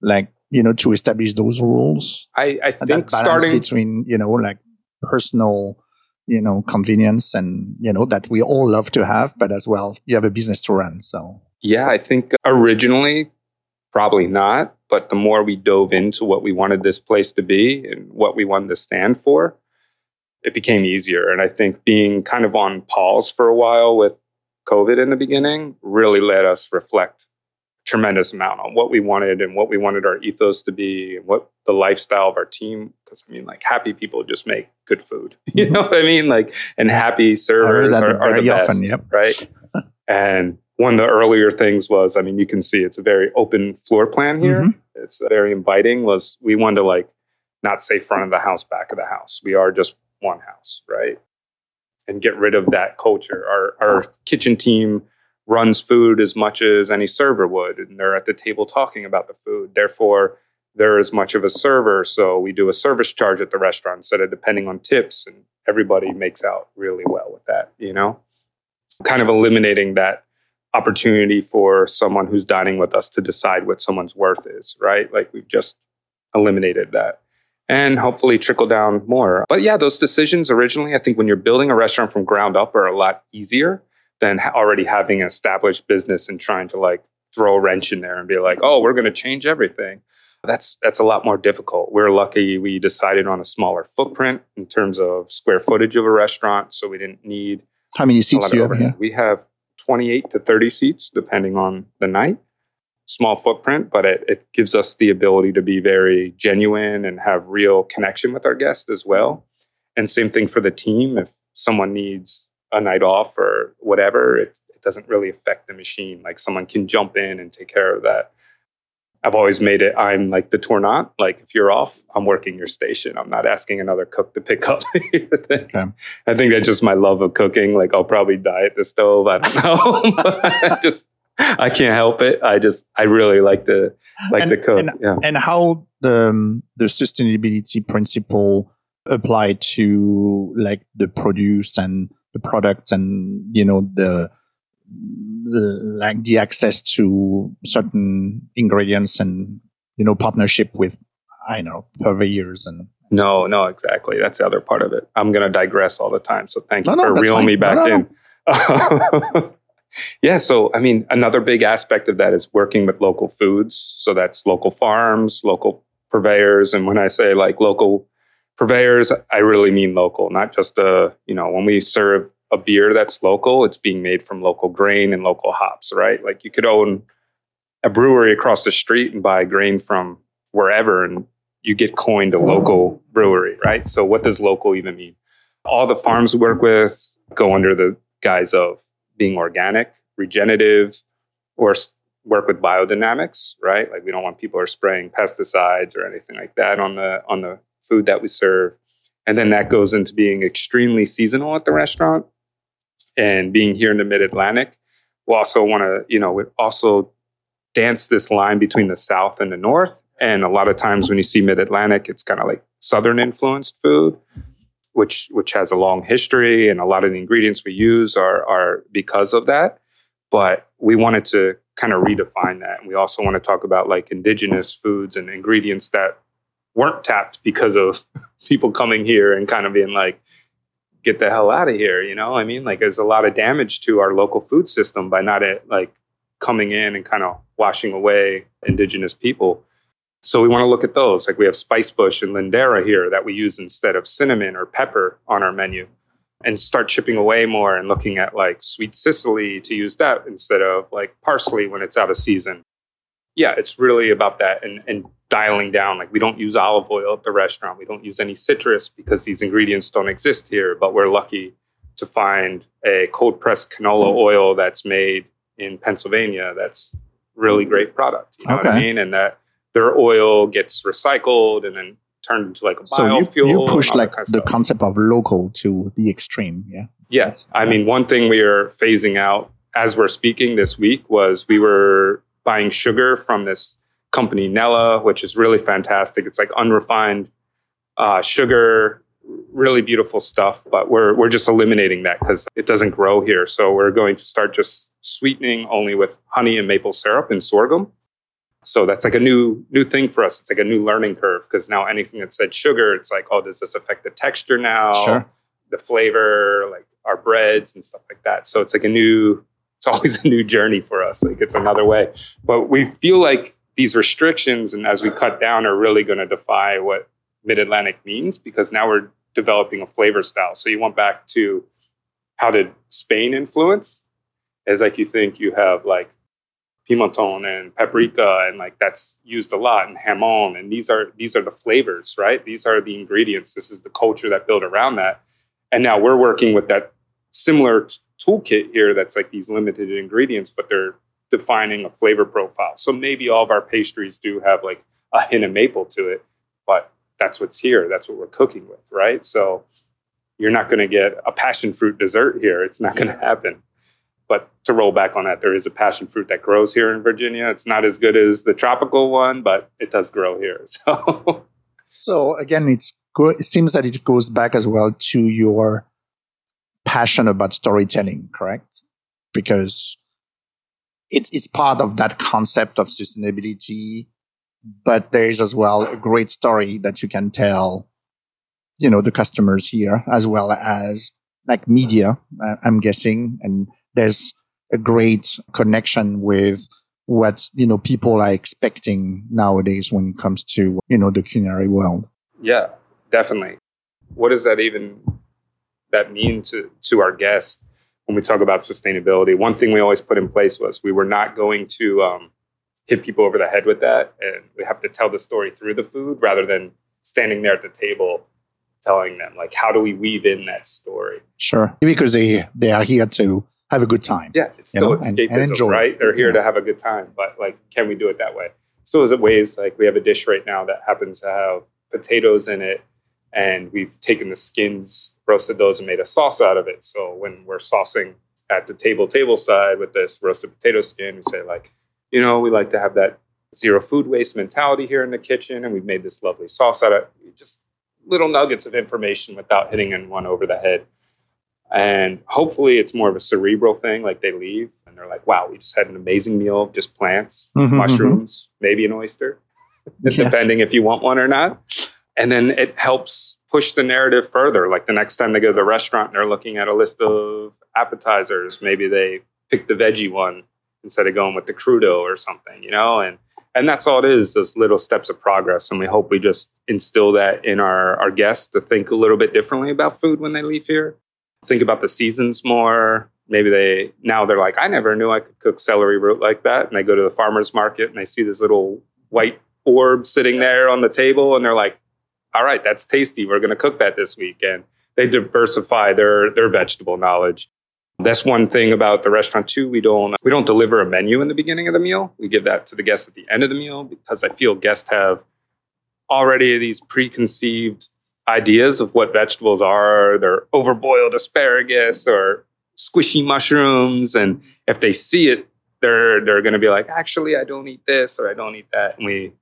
like, you know, to establish those rules? I, I think starting between, you know, like personal, you know, convenience and, you know, that we all love to have, but as well, you have a business to run. So, Yeah, I think originally, probably not. But the more we dove into what we wanted this place to be and what we wanted to stand for, it became easier. And I think being kind of on pause for a while with COVID in the beginning really let us reflect tremendous amount on what we wanted and what we wanted our ethos to be and what the lifestyle of our team. Because I mean, like happy people just make good food. [LAUGHS] You know what I mean? Like, and happy servers are, are the best, often, yep. right? and one of the earlier things was, I mean, you can see it's a very open floor plan here. Mhm. It's very inviting. Was we wanted to like not say front of the house, back of the house. We are just one house, right? And get rid of that culture. Our our kitchen team runs food as much as any server would, and they're at the table talking about the food. Therefore, they're as much of a server. So we do a service charge at the restaurant instead of depending on tips, and everybody makes out really well with that. You know, kind of eliminating that opportunity for someone who's dining with us to decide what someone's worth is, right? Like we've just eliminated that and hopefully trickle down more. But yeah, those decisions originally, I think when you're building a restaurant from ground up are a lot easier than already having an established business and trying to like throw a wrench in there and be like, oh, we're going to change everything. That's that's a lot more difficult. We're lucky we decided on a smaller footprint in terms of square footage of a restaurant, so we didn't need. How many seats do you have here? We have 28 to 30 seats, depending on the night. Small footprint, but it, it gives us the ability to be very genuine and have real connection with our guests as well. And same thing for the team. If someone needs a night off or whatever, it, it doesn't really affect the machine. Like someone can jump in and take care of that. I've always made it I'm like the tournant. Like if you're off, I'm working your station. I'm not asking another cook to pick up. [LAUGHS] okay. I think that's just my love of cooking. Like I'll probably die at the stove. I don't [LAUGHS] know. I just I can't help it. I just I really like to like and, to cook. And, yeah. and how the um, the sustainability principle apply to like the produce and the products and you know the, the like the access to certain ingredients and you know partnership with I know purveyors and no, no, exactly. That's the other part of it. I'm going to digress all the time. So thank you no, for no, reeling fine. me back no, in. [LAUGHS] yeah. So, I mean, another big aspect of that is working with local foods. So that's local farms, local purveyors. And when I say like local purveyors, I really mean local, not just a, you know, when we serve a beer that's local, it's being made from local grain and local hops, right? Like you could own a brewery across the street and buy grain from wherever and you get coined a local brewery, right? So what does local even mean? All the farms we work with go under the guise of being organic, regenerative, or work with biodynamics, right? Like we don't want people are spraying pesticides or anything like that on the on the food that we serve. And then that goes into being extremely seasonal at the restaurant and being here in the mid Atlantic. We also want to, you know, we also dance this line between the South and the North. And a lot of times when you see mid Atlantic, it's kind of like Southern influenced food, which which has a long history, and a lot of the ingredients we use are are because of that. But we wanted to kind of redefine that. And we also want to talk about like indigenous foods and ingredients that weren't tapped because of [LAUGHS] people coming here and kind of being like, get the hell out of here. You know, I mean, like there's a lot of damage to our local food system by not at, like coming in and kind of washing away indigenous people. So we want to look at those. Like we have spice bush and lindera here that we use instead of cinnamon or pepper on our menu and start chipping away more and looking at like sweet Cicely to use that instead of like parsley when it's out of season. Yeah, it's really about that and, and dialing down. Like we don't use olive oil at the restaurant. We don't use any citrus because these ingredients don't exist here. But we're lucky to find a cold pressed canola mm. oil that's made in Pennsylvania. That's really great product. You know okay. what I mean? And that their oil gets recycled and then turned into like a so biofuel. So you, you push like kind of the concept of local to the extreme. Yeah. Yes. I mean, one thing we are phasing out as we're speaking this week was we were buying sugar from this company Nella, which is really fantastic. It's like unrefined uh, sugar, really beautiful stuff. But we're we're just eliminating that because it doesn't grow here. So we're going to start just sweetening only with honey and maple syrup and sorghum. So that's like a new new thing for us. It's like a new learning curve because now anything that said sugar, it's like, oh, does this affect the texture now? Sure. The flavor, like our breads and stuff like that. So it's like a new, it's [LAUGHS] always a new journey for us. Like it's another way. But we feel like these restrictions and as we cut down are really going to defy what mid-atlantic means because now we're developing a flavor style. So you went back to how did spain influence? As like you think you have like pimenton and paprika and like that's used a lot and jamón and these are these are the flavors right? These are the ingredients. This is the culture that built around that. And now we're working with that similar toolkit here that's like these limited ingredients but they're defining a flavor profile. So maybe all of our pastries do have like a hint of maple to it, but that's what's here. That's what we're cooking with, right? So you're not going to get a passion fruit dessert here. It's not going to happen. But to roll back on that, there is a passion fruit that grows here in Virginia. It's not as good as the tropical one, but it does grow here. [LAUGHS] So, so again, it's good. It seems that it goes back as well to your passion about storytelling, correct? Because it's it's part of that concept of sustainability, but there is as well a great story that you can tell, you know, the customers here as well as like media. Uh, I'm guessing, and there's a great connection with what you know people are expecting nowadays when it comes to you know the culinary world. Yeah, definitely. What does that even that mean to to our guests when we talk about sustainability? One thing we always put in place was we were not going to um, hit people over the head with that, and we have to tell the story through the food rather than standing there at the table telling them like how do we weave in that story? Sure. Because they they are here to have a good time yeah it's still know, escapism and, and right? They're here yeah. to have a good time but like can we do it that way? So is it ways like we have a dish right now that happens to have potatoes in it and we've taken the skins roasted those and made a sauce out of it so when we're saucing at the table table side with this roasted potato skin we say like you know we like to have that zero food waste mentality here in the kitchen and we've made this lovely sauce out of it just little nuggets of information without hitting anyone over the head. And hopefully it's more of a cerebral thing, like they leave and they're like, wow, we just had an amazing meal of just plants, mm-hmm, mm-hmm. mushrooms, mm-hmm. maybe an oyster, [LAUGHS] yeah. depending if you want one or not. And then it helps push the narrative further. Like the next time they go to the restaurant and they're looking at a list of appetizers, maybe they pick the veggie one instead of going with the crudo or something, you know? And and that's all it is those little steps of progress. And we hope we just instill that in our, our guests to think a little bit differently about food when they leave here. Think about the seasons more. Maybe they now they're like i never knew i could cook celery root like that. And they go to the farmers market and they see this little white orb sitting there on the table and they're like all right that's tasty we're going to cook that this week and they diversify their their vegetable knowledge that's one thing about the restaurant too. We don't we don't deliver a menu in the beginning of the meal. We give that to the guests at the end of the meal because I feel guests have already these preconceived ideas of what vegetables are. They're overboiled asparagus or squishy mushrooms, and if they see it, they're they're going to be like, actually, I don't eat this or I don't eat that. And we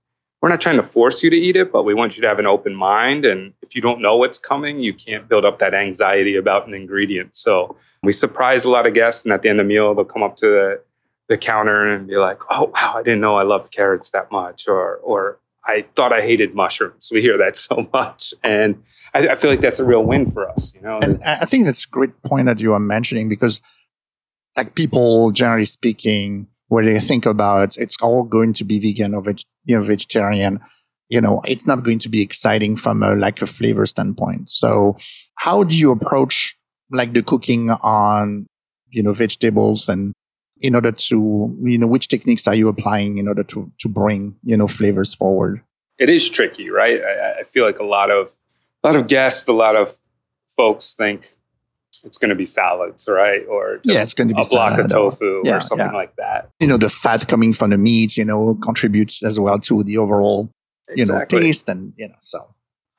we're not trying to force you to eat it, but we want you to have an open mind. And if you don't know what's coming, you can't build up that anxiety about an ingredient. So we surprise a lot of guests, and at the end of the meal, they'll come up to the, the counter and be like, "Oh wow, I didn't know I loved carrots that much," or "or I thought I hated mushrooms." We hear that [LAUGHS] so much, and I, I feel like that's a real win for us. You know, and I think that's a great point that you are mentioning because, like people, generally speaking, where they think about it's all going to be vegan or veg, you know, vegetarian, you know, it's not going to be exciting from a like a flavor standpoint. So how do you approach like the cooking on, you know, vegetables and in order to, you know, which techniques are you applying in order to, to bring, you know, flavors forward? It is tricky, right? I, I feel like a lot of, a lot of guests, a lot of folks think, it's going to be salads, right? Or yeah, it's going to be a block of tofu or, yeah, or something yeah. like that. You know, the fat coming from the meat, you know, contributes as well to the overall, exactly. you know, taste and you know, so.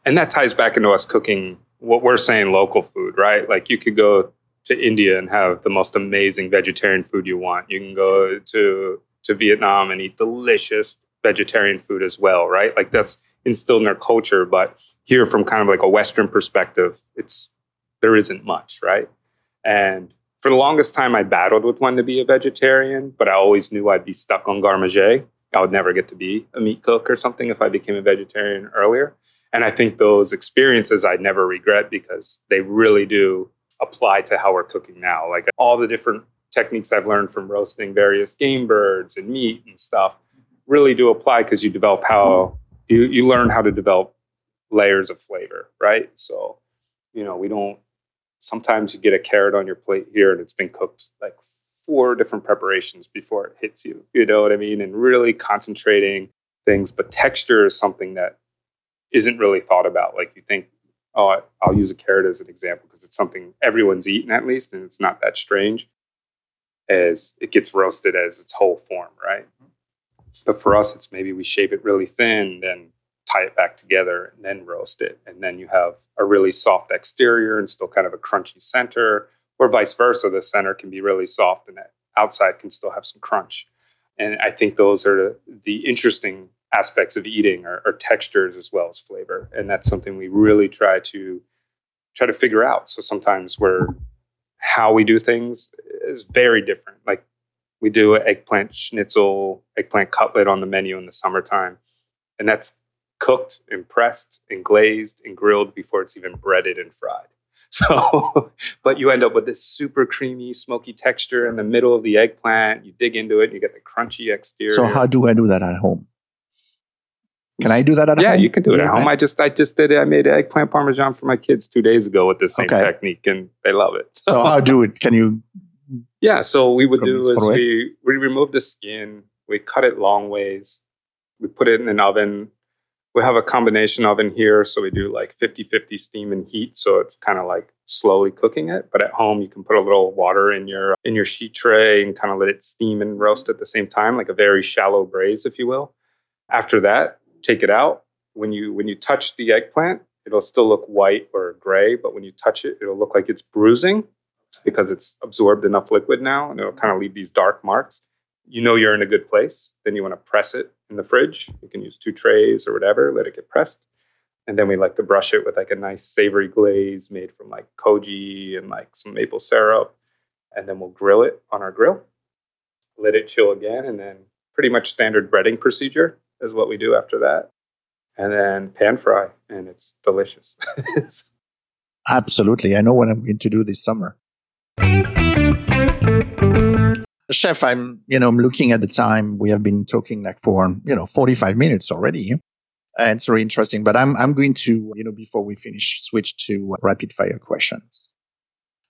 And that ties back into us cooking what we're saying local food, right? Like you could go to India and have the most amazing vegetarian food you want. You can go to to Vietnam and eat delicious vegetarian food as well, right? Like that's instilled in their culture, but here from kind of like a western perspective, it's there isn't much, right? And for the longest time, I battled with wanting to be a vegetarian, but I always knew I'd be stuck on garde manger. I would never get to be a meat cook or something if I became a vegetarian earlier. And I think those experiences I'd never regret because they really do apply to how we're cooking now. Like all the different techniques I've learned from roasting various game birds and meat and stuff really do apply because you develop how you, you learn how to develop layers of flavor, right? So, you know, we don't sometimes you get a carrot on your plate here and it's been cooked like four different preparations before it hits you. You know what I mean? And really concentrating things. But texture is something that isn't really thought about. Like you think, oh, I'll use a carrot as an example because it's something everyone's eaten at least, and it's not that strange as it gets roasted as its whole form, right? Mm-hmm. But for us, it's maybe we shape it really thin, then tie it back together and then roast it. And then you have a really soft exterior and still kind of a crunchy center, or vice versa. The center can be really soft and the outside can still have some crunch. And I think those are the interesting aspects of eating are textures as well as flavor. And that's something we really try to try to figure out. So sometimes we're how we do things is very different. Like we do an eggplant schnitzel, eggplant cutlet on the menu in the summertime. And that's cooked and pressed and glazed and grilled before it's even breaded and fried. [LAUGHS] So, but you end up with this super creamy, smoky texture in the middle of the eggplant. You dig into it, you get the crunchy exterior. So how do I do that at home? Can I do that at yeah, home? you can do it Yeah, at home. right? I just I just did it. I made eggplant parmesan for my kids two days ago with the same Okay. technique, and they love it. So how do it? Can you? [LAUGHS] Yeah, so we would do is we we remove the skin, we cut it long ways, we put it in an oven. We have a combination oven here, so we do like 50-50 steam and heat, so it's kind of like slowly cooking it. But at home, you can put a little water in your in your sheet tray and kind of let it steam and roast at the same time, like a very shallow braise, if you will. After that, take it out. When you when you touch the eggplant, it'll still look white or gray, but when you touch it, it'll look like it's bruising because it's absorbed enough liquid now and it'll kind of leave these dark marks. You know you're in a good place. Then you want to press it in the fridge. You can use two trays or whatever, let it get pressed. And then we like to brush it with like a nice savory glaze made from like koji and like some maple syrup. And then we'll grill it on our grill, let it chill again. And then pretty much standard breading procedure is what we do after that. And then pan fry, and it's delicious. [LAUGHS] Absolutely. I know what I'm going to do this summer. Chef, I'm, you know, I'm looking at the time. We have been talking like for, you know, 45 minutes already. And it's very interesting, but I'm, I'm going to, you know, before we finish, switch to rapid fire questions.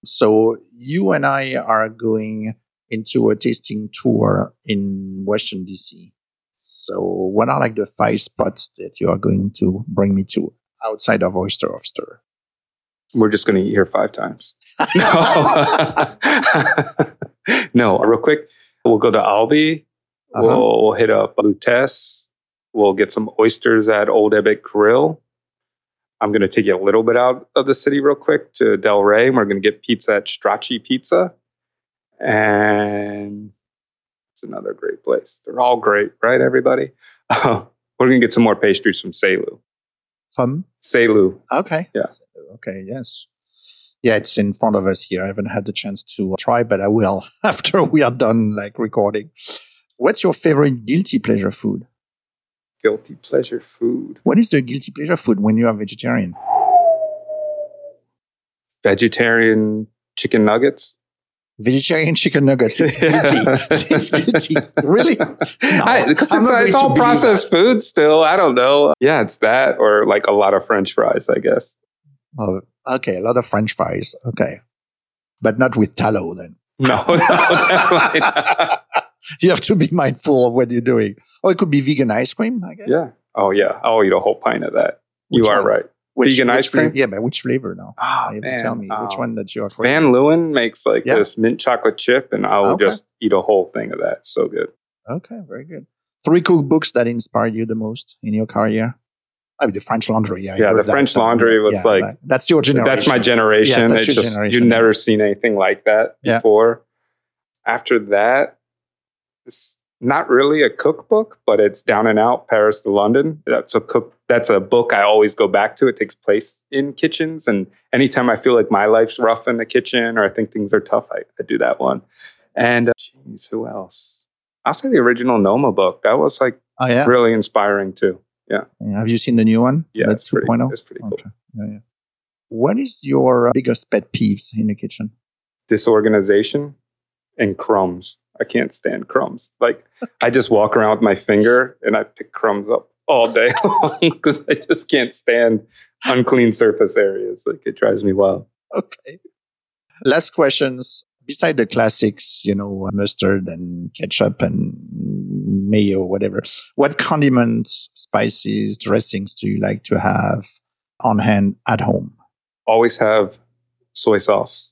So you and I are going into a tasting tour in Washington, DC. So what are like the five spots that you are going to bring me to outside of Oyster of Stir? We're just going to eat here five times. No, [LAUGHS] [LAUGHS] [LAUGHS] [LAUGHS] no. Real quick, we'll go to Albi. Uh-huh. We'll, we'll hit up Lutece. We'll get some oysters at Old Ebbitt Grill. I'm going to take you a little bit out of the city real quick to Del Ray. and We're going to get pizza at Stracci Pizza. And it's another great place. They're all great, right, everybody? [LAUGHS] We're going to get some more pastries from Seylou. From Seylou. Okay. Yeah. Okay. Yes. Yeah, it's in front of us here. I haven't had the chance to uh, try, but I will [LAUGHS] after we are done like recording. What's your favorite guilty pleasure food? Guilty pleasure food. What is the guilty pleasure food when you are vegetarian? Vegetarian chicken nuggets. Vegetarian chicken nuggets. It's guilty. [LAUGHS] it's guilty. Really? [LAUGHS] No, it's, it's all processed food still. I don't know. Yeah, it's that or like a lot of French fries, I guess. Oh, okay. A lot of French fries. Okay. But not with tallow then. No, no. [LAUGHS] [LAUGHS] You have to be mindful of what you're doing. Or it could be vegan ice cream, I guess. Yeah. Oh, yeah. I'll eat a whole pint of that. Which you are one? right. Which, Vegan which ice cream? flavor- Yeah, but which flavor now? Oh, man. tell me which Oh. one that you are. Van Leeuwen makes like Yeah. this mint chocolate chip, and I'll Okay. just eat a whole thing of that. So good. Okay, very good. Three cookbooks that inspired you the most in your career? I mean, the French Laundry. Yeah, Yeah, the that. French So, Laundry was yeah, like- that- that's your generation. That's my generation. Yes, that's it's your just generation, you've yeah. never seen anything like that Yeah. before. After that, it's not really a cookbook, but it's Down and Out Paris to London. That's a cook. That's a book I always go back to. It takes place in kitchens, and anytime I feel like my life's rough in the kitchen or I think things are tough, I, I do that one. And uh, who else? I'll say the original Noma book. That was like Oh yeah. really inspiring too. Yeah. Have you seen the new one? Yeah, pretty, 2.0? it's pretty cool. Okay. Yeah, yeah. What is your biggest pet peeves in the kitchen? disorganization and crumbs. I can't stand crumbs. Like I just walk around with my finger and I pick crumbs up all day [LAUGHS] long because I just can't stand unclean surface areas. Like it drives me wild. Okay. Last questions. Beside the classics, you know, mustard and ketchup and mayo, whatever, what condiments, spices, dressings do you like to have on hand at home? Always have soy sauce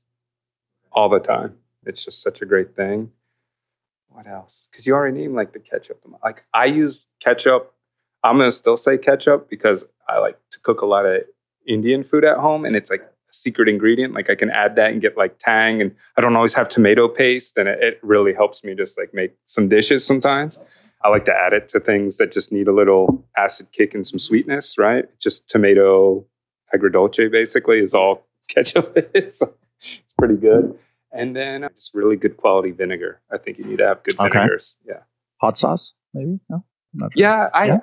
all the time. It's just such a great thing. What else? Because you already named like the ketchup. Like I use ketchup. I'm gonna still say ketchup because I like to cook a lot of Indian food at home, and it's like a secret ingredient. Like I can add that and get like tang, and I don't always have tomato paste, and it, it really helps me just like make some dishes sometimes. I like to add it to things that just need a little acid kick and some sweetness, right? Just tomato agrodolce basically is all [LAUGHS] ketchup is. it's pretty good. And then uh, just really good quality vinegar. I think you need to have good Okay. vinegars. Yeah. Hot sauce, maybe? No? Really. Yeah, I Yeah?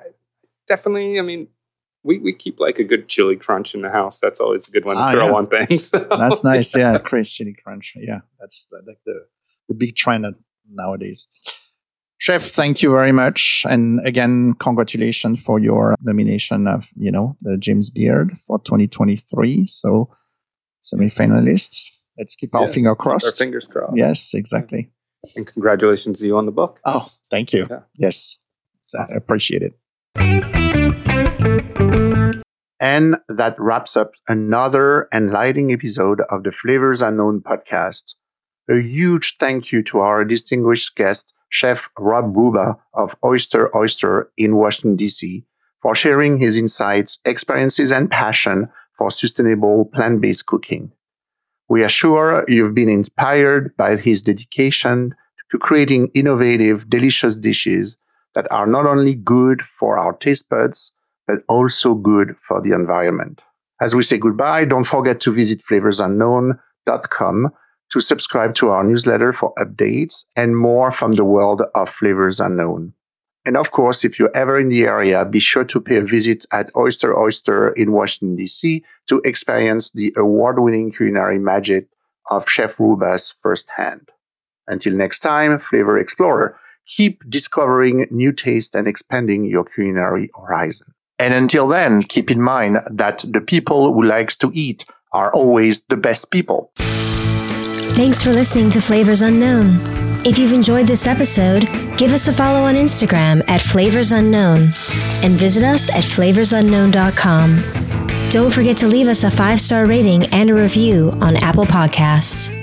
definitely, I mean, we, we keep like a good chili crunch in the house. That's always a good one to Ah, throw yeah. on things. [LAUGHS] So, That's nice. Yeah, crazy chili crunch. Yeah, that's like the the big trend nowadays. Chef, thank you very much, and again, congratulations for your nomination of you know the James Beard for 2023. So semi-finalists. Let's keep our Yeah, finger Our crossed. fingers crossed. Yes, exactly. And congratulations to you on the book. Oh, thank you. Yeah. Yes, I appreciate it. And that wraps up another enlightening episode of the Flavors Unknown podcast. A huge thank you to our distinguished guest, Chef Rob Rubba of Oyster Oyster in Washington, D.C., for sharing his insights, experiences, and passion for sustainable plant based cooking. We are sure you've been inspired by his dedication to creating innovative, delicious dishes that are not only good for our taste buds, but also good for the environment. As we say goodbye, don't forget to visit flavorsunknown.com to subscribe to our newsletter for updates and more from the world of Flavors Unknown. And of course, if you're ever in the area, be sure to pay a visit at Oyster Oyster in Washington, D.C. to experience the award-winning culinary magic of Chef Rubba's firsthand. Until next time, Flavor Explorer, keep discovering new tastes and expanding your culinary horizon. And until then, keep in mind that the people who likes to eat are always the best people. Thanks for listening to Flavors Unknown. If you've enjoyed this episode, give us a follow on Instagram at Flavors Unknown and visit us at flavorsunknown.com. Don't forget to leave us a five star rating and a review on Apple Podcasts.